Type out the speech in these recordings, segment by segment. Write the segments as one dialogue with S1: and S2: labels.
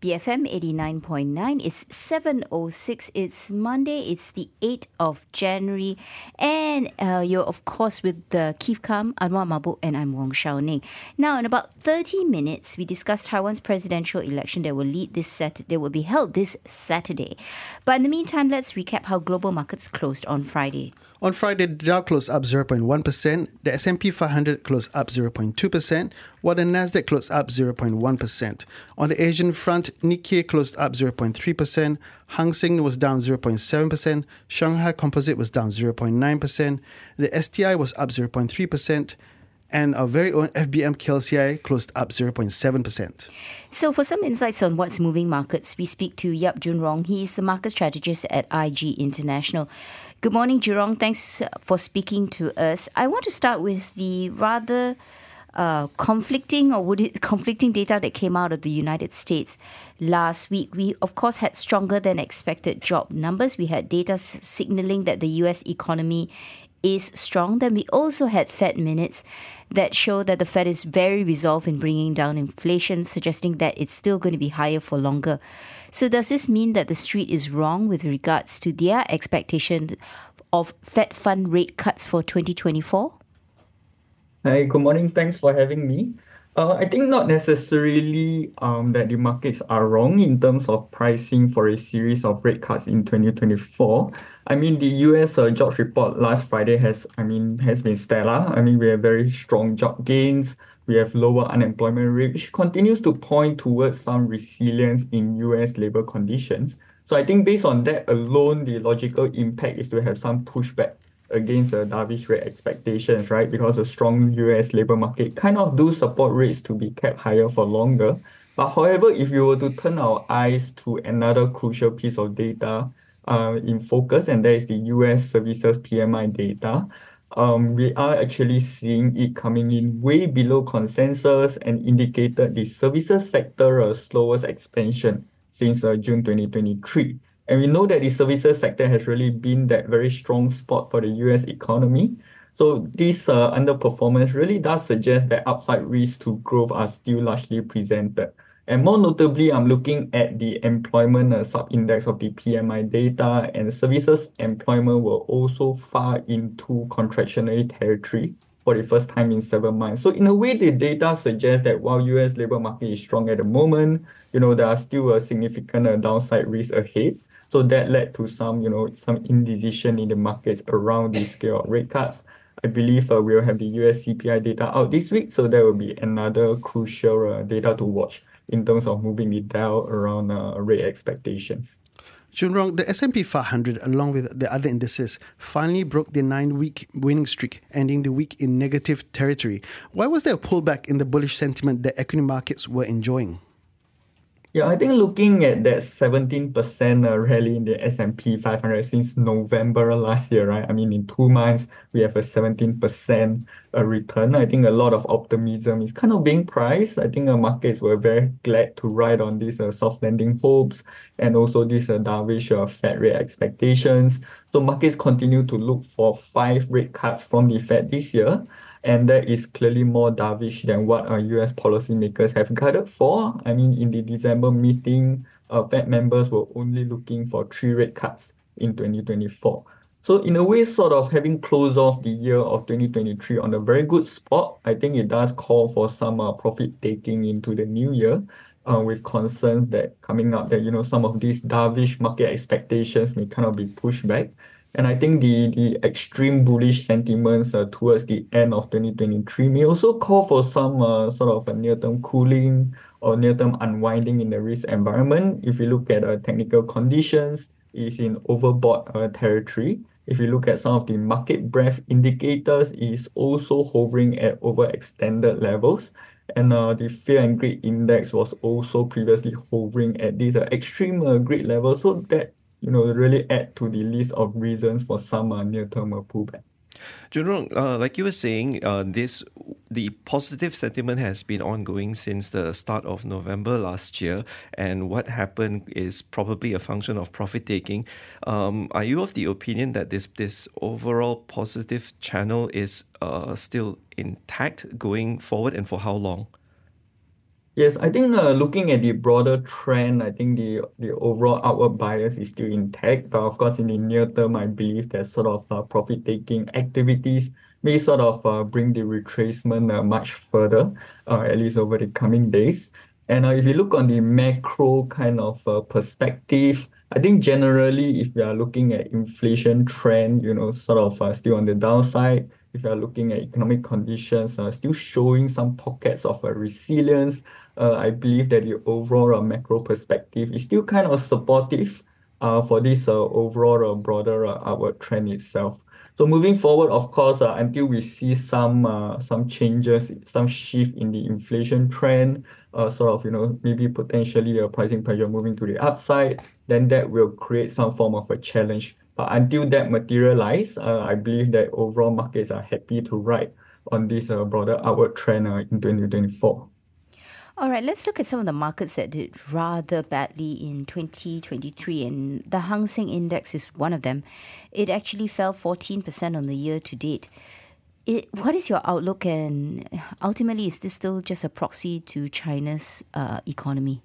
S1: BFM 89.9. It's 7.06. It's Monday. It's the 8th of January. And uh, you're, of course, with the Keith Kam, Anwar Mabuk, and I'm Wong Shou Ning. Now, in about 30 minutes, we discuss Taiwan's presidential election that will lead this Saturday, that will be held this Saturday. But in the meantime, let's recap how global markets closed on Friday.
S2: On Friday, the Dow closed up 0.1%, the S&P 500 closed up 0.2%, while the Nasdaq closed up 0.1%. On the Asian front, Nikkei closed up 0.3%, Hang Seng was down 0.7%, Shanghai Composite was down 0.9%, the STI was up 0.3%, and our very own FBM KLCI closed up 0.7%.
S1: So, for some insights on what's moving markets, we speak to Yeap Jun Rong. He's the market strategist at IG International. Good morning, Jun Rong. Thanks for speaking to us. I want to start with the rather uh, conflicting or would it conflicting data that came out of the United States last week. We of course had stronger than expected job numbers. We had data signaling that the U.S. economy is strong. Then we also had Fed minutes that show that the Fed is very resolved in bringing down inflation, suggesting that it's still going to be higher for longer. So, does this mean that the street is wrong with regards to their expectation of Fed fund rate cuts for 2024?
S3: Hi, good morning. Thanks for having me. Uh, I think not necessarily um, that the markets are wrong in terms of pricing for a series of rate cuts in 2024. I mean, the US uh, jobs report last Friday has, I mean, has been stellar. I mean, we have very strong job gains. We have lower unemployment rate, which continues to point towards some resilience in US labor conditions. So I think based on that alone, the logical impact is to have some pushback against the dovish rate expectations, right? Because a strong US labor market kind of do support rates to be kept higher for longer. But however, if you were to turn our eyes to another crucial piece of data uh, in focus, and that is the US services PMI data, um, we are actually seeing it coming in way below consensus and indicated the services sector uh, slowest expansion since uh, June 2023. And we know that the services sector has really been that very strong spot for the US economy. So this uh, underperformance really does suggest that upside risks to growth are still largely presented. And more notably, I'm looking at the employment uh, sub-index of the PMI data and services employment were also far into contractionary territory for the first time in seven months. So in a way, the data suggests that while US labor market is strong at the moment, you know, there are still a significant uh, downside risk ahead. So that led to some, you know, some indecision in the markets around the scale of rate cuts. I believe uh, we'll have the US CPI data out this week, so that will be another crucial uh, data to watch in terms of moving the dial around uh, rate expectations.
S2: Junrong, the S&P 500, along with the other indices, finally broke the nine-week winning streak, ending the week in negative territory. Why was there a pullback in the bullish sentiment that equity markets were enjoying?
S3: Yeah, I think looking at that 17% uh, rally in the S&P 500 since November last year, right? I mean, in two months, we have a 17% uh, return. I think a lot of optimism is kind of being priced. I think the markets were very glad to ride on these uh, soft landing hopes and also these uh, dovish uh, Fed rate expectations. So markets continue to look for five rate cuts from the Fed this year and that is clearly more dovish than what our US policymakers have guided for. I mean, in the December meeting, uh, Fed members were only looking for three rate cuts in 2024. So in a way, sort of having closed off the year of 2023 on a very good spot, I think it does call for some uh, profit taking into the new year. Uh, with concerns that coming up that you know some of these dovish market expectations may kind of be pushed back and I think the the extreme bullish sentiments uh, towards the end of 2023 may also call for some uh, sort of a near-term cooling or near-term unwinding in the risk environment. If you look at uh, technical conditions, is in overbought uh, territory. If you look at some of the market breadth indicators, is also hovering at overextended levels. And uh, the fear and greed index was also previously hovering at these uh, extreme uh, greed levels. So that you know, really add to the list of reasons for some uh, near-term pullback.
S4: Junrong, uh, like you were saying, uh, this the positive sentiment has been ongoing since the start of November last year, and what happened is probably a function of profit taking. Um, are you of the opinion that this this overall positive channel is uh, still intact going forward, and for how long?
S3: Yes, I think uh, looking at the broader trend, I think the the overall outward bias is still intact. But of course, in the near term, I believe that sort of uh, profit taking activities may sort of uh, bring the retracement uh, much further, uh, at least over the coming days. And uh, if you look on the macro kind of uh, perspective, I think generally, if we are looking at inflation trend, you know, sort of uh, still on the downside, if you are looking at economic conditions, uh, still showing some pockets of uh, resilience, uh, I believe that the overall uh, macro perspective is still kind of supportive uh, for this uh, overall uh, broader upward trend itself. So moving forward, of course, until we see some some changes, some shift in the inflation trend, sort of, you know, maybe potentially a pricing pressure moving to the upside, then that will create some form of a challenge. But until that materialize, uh, I believe that overall markets are happy to ride on this uh, broader upward trend uh, in 2024.
S1: All right, let's look at some of the markets that did rather badly in 2023, and the Hang Seng Index is one of them. It actually fell 14% on the year to date. It, what is your outlook, and ultimately, is this still just a proxy to China's uh, economy?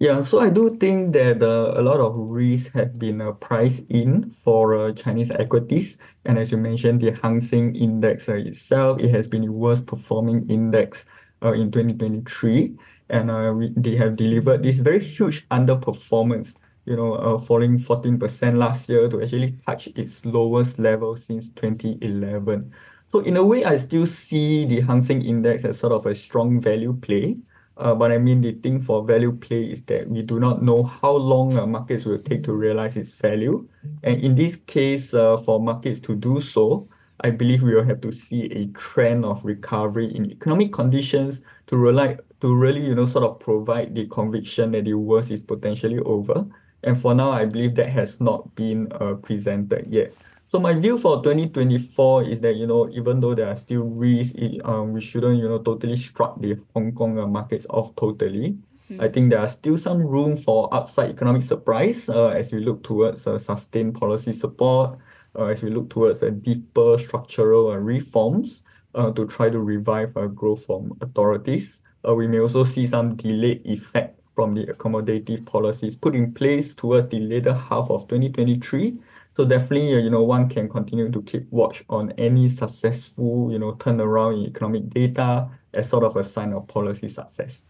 S3: Yeah, so I do think that uh, a lot of risks have been uh, priced in for uh, Chinese equities. And as you mentioned, the Hang Seng Index uh, itself, it has been the worst performing index uh, in 2023. And uh, we, they have delivered this very huge underperformance, you know, uh, falling 14% last year to actually touch its lowest level since 2011. So in a way, I still see the Hang Seng Index as sort of a strong value play. Uh, but I mean, the thing for value play is that we do not know how long uh, markets will take to realize its value. And in this case, uh, for markets to do so, I believe we will have to see a trend of recovery in economic conditions to really, you know, sort of provide the conviction that the worst is potentially over. And for now, I believe that has not been presented yet. So my view for 2024 is that, you know, even though there are still risks, it, um, we shouldn't, you know, totally struck the Hong Kong uh, markets off totally. Mm. I think there are still some room for upside economic surprise uh, as we look towards uh, sustained policy support, uh, as we look towards a deeper structural uh, reforms uh, to try to revive uh, growth from authorities. Uh, we may also see some delayed effect from the accommodative policies put in place towards the later half of 2023 so definitely, uh, you know, one can continue to keep watch on any successful, you know, turnaround in economic data as sort of a sign of policy success.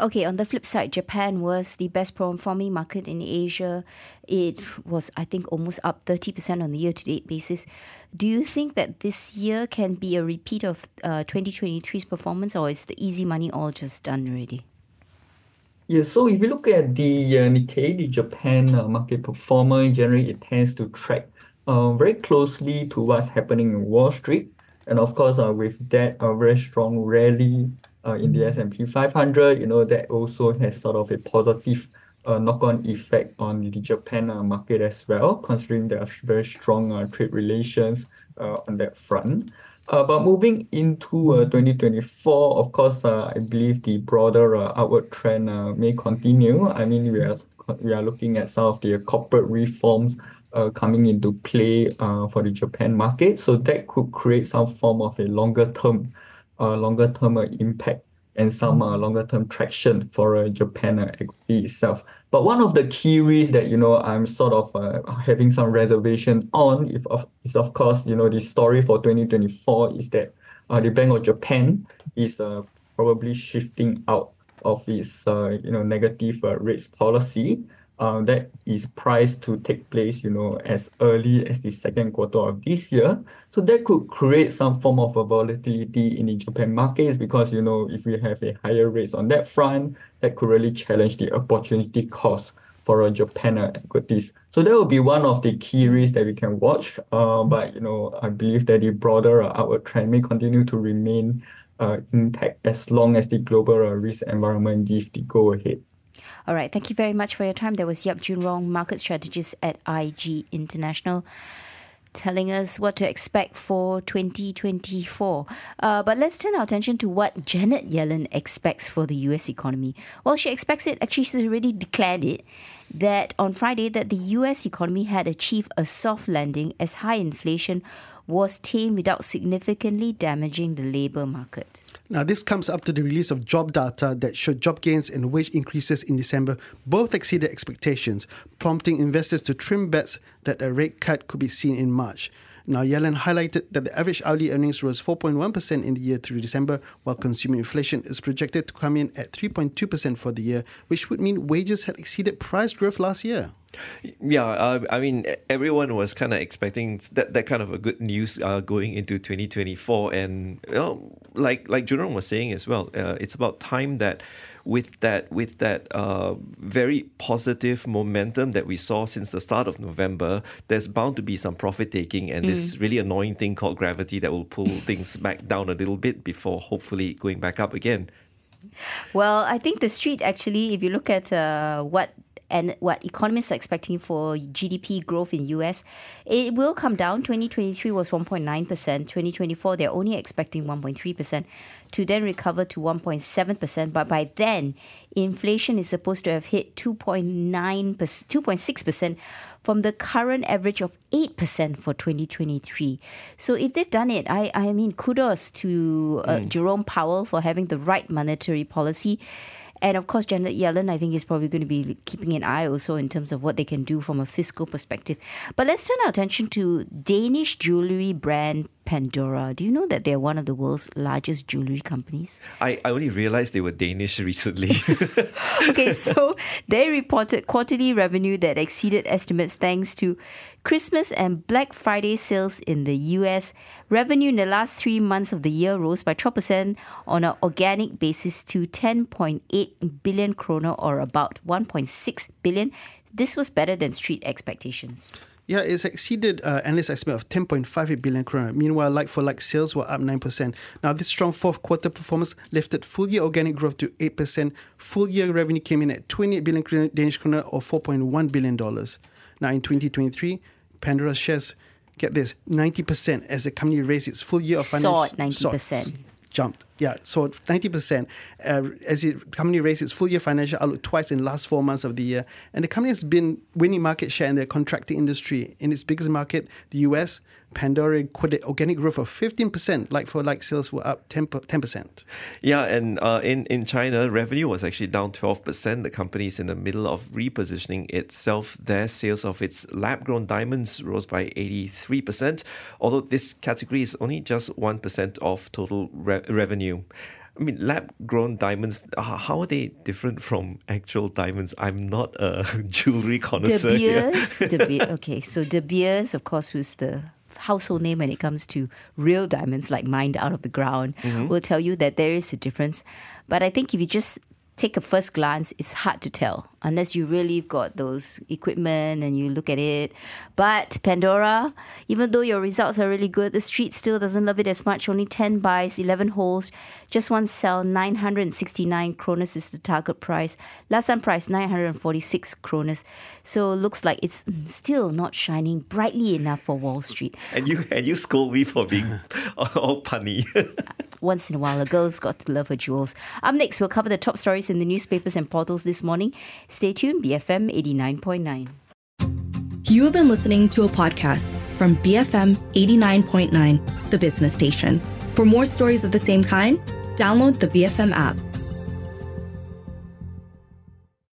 S1: Okay, on the flip side, Japan was the best performing market in Asia. It was, I think, almost up 30% on the year to date basis. Do you think that this year can be a repeat of uh, 2023's performance, or is the easy money all just done already?
S3: Yeah, so if you look at the uh, Nikkei, the Japan uh, market performer, generally it tends to track uh, very closely to what's happening in Wall Street. And of course, uh, with that, a very strong rally in the S&P 500, you know, that also has sort of a positive knock-on effect on the Japan market as well, considering there are very strong trade relations on that front. Uh, but moving into uh, 2024, of course, uh, I believe the broader upward trend may continue. I mean, we are we are looking at some of the corporate reforms coming into play for the Japan market. So that could create some form of a longer term, longer term uh, impact and some uh, longer term traction for uh, Japan equity itself. But one of the key risks that you know I'm sort of uh, having some reservation on if of, is of course you know the story for 2024 is that the Bank of Japan is probably shifting out of its you know negative rates policy uh, that is priced to take place, you know, as early as the second quarter of this year. So that could create some form of a volatility in the Japan markets because, you know, if we have a higher rates on that front, that could really challenge the opportunity cost for a Japan equities. So that will be one of the key risks that we can watch. Uh, but, you know, I believe that the broader outward trend may continue to remain uh, intact as long as the global uh, risk environment gives the go ahead.
S1: All right. Thank you very much for your time. That was Yeap Jun Rong, market strategist at IG International. telling us what to expect for 2024. Uh, but let's turn our attention to what Janet Yellen expects for the US economy. Well, she expects it, actually, she's already declared it, that on Friday that the US economy had achieved a soft landing as high inflation was tamed without significantly damaging the labor market.
S2: Now, this comes after the release of job data that showed job gains and wage increases in December both exceeded expectations, prompting investors to trim bets that a rate cut could be seen in March. Now, Yellen highlighted that the average hourly earnings rose 4.1% in the year through December, while consumer inflation is projected to come in at 3.2% for the year, which would mean wages had exceeded price growth last year.
S4: Yeah, uh, I mean, everyone was kind of expecting that, that kind of a good news uh, going into 2024. And, you know, like, like Jun Rong was saying as well, uh, it's about time that with that with that uh, very positive momentum that we saw since the start of November, there's bound to be some profit taking and mm. this really annoying thing called gravity that will pull things back down a little bit before hopefully going back up again.
S1: Well, I think the street actually, if you look at uh, what and what economists are expecting for GDP growth in US, it will come down. 2023 was 1.9%. 2024, they're only expecting 1.3% to then recover to 1.7%. But by then, inflation is supposed to have hit 2.9%, 2.6% from the current average of 8% for 2023. So if they've done it, I, I mean, kudos to uh, mm. Jerome Powell for having the right monetary policy. And of course, Janet Yellen, I think, is probably going to be keeping an eye also in terms of what they can do from a fiscal perspective. But let's turn our attention to Danish jewelry brand Pandora. Do you know that they're one of the world's largest jewelry companies?
S4: I, I only realized they were Danish recently.
S1: okay, so they reported quarterly revenue that exceeded estimates thanks to Christmas and Black Friday sales in the US. Revenue in the last three months of the year rose by 12% on an organic basis to 10.8 billion kroner or about 1.6 billion. This was better than street expectations.
S2: Yeah, it's exceeded uh, analyst estimate of 10.58 billion kroner. Meanwhile, like-for-like sales were up 9%. Now, this strong fourth quarter performance lifted full-year organic growth to 8%. Full-year revenue came in at 28 billion Danish kroner or 4.1 billion dollars. Now, in 2023, Pandora shares get this 90% as the company raised its full year of
S1: financial 90%
S2: jumped. Yeah, so 90% uh, as the company raised its full year financial outlook twice in the last four months of the year. And the company has been winning market share in the contracting industry. In its biggest market, the US, Pandora recorded organic growth of 15%, like for like sales were up 10, percent
S4: Yeah, and uh, in, in China, revenue was actually down 12%. The company is in the middle of repositioning itself. Their sales of its lab grown diamonds rose by 83%, although this category is only just 1% of total re- revenue. I mean, lab grown diamonds, how are they different from actual diamonds? I'm not a jewelry connoisseur.
S1: De Beers, De Beers, okay, so De Beers, of course, was the household name when it comes to real diamonds like mined out of the ground mm-hmm. will tell you that there is a difference. But I think if you just take a first glance, it's hard to tell unless you really got those equipment and you look at it. But Pandora, even though your results are really good, the street still doesn't love it as much. Only 10 buys, 11 holds, just one sell, 969 kronas is the target price. Last time price, 946 kronas. So looks like it's mm, still not shining brightly enough for Wall Street.
S4: And you and you scold me for being all punny.
S1: Once in a while, a girl's got to love her jewels. Up next, we'll cover the top stories in the newspapers and portals this morning. Stay tuned, BFM 89.9.
S5: You have been listening to a podcast from BFM 89.9, the business station. For more stories of the same kind, download the BFM app.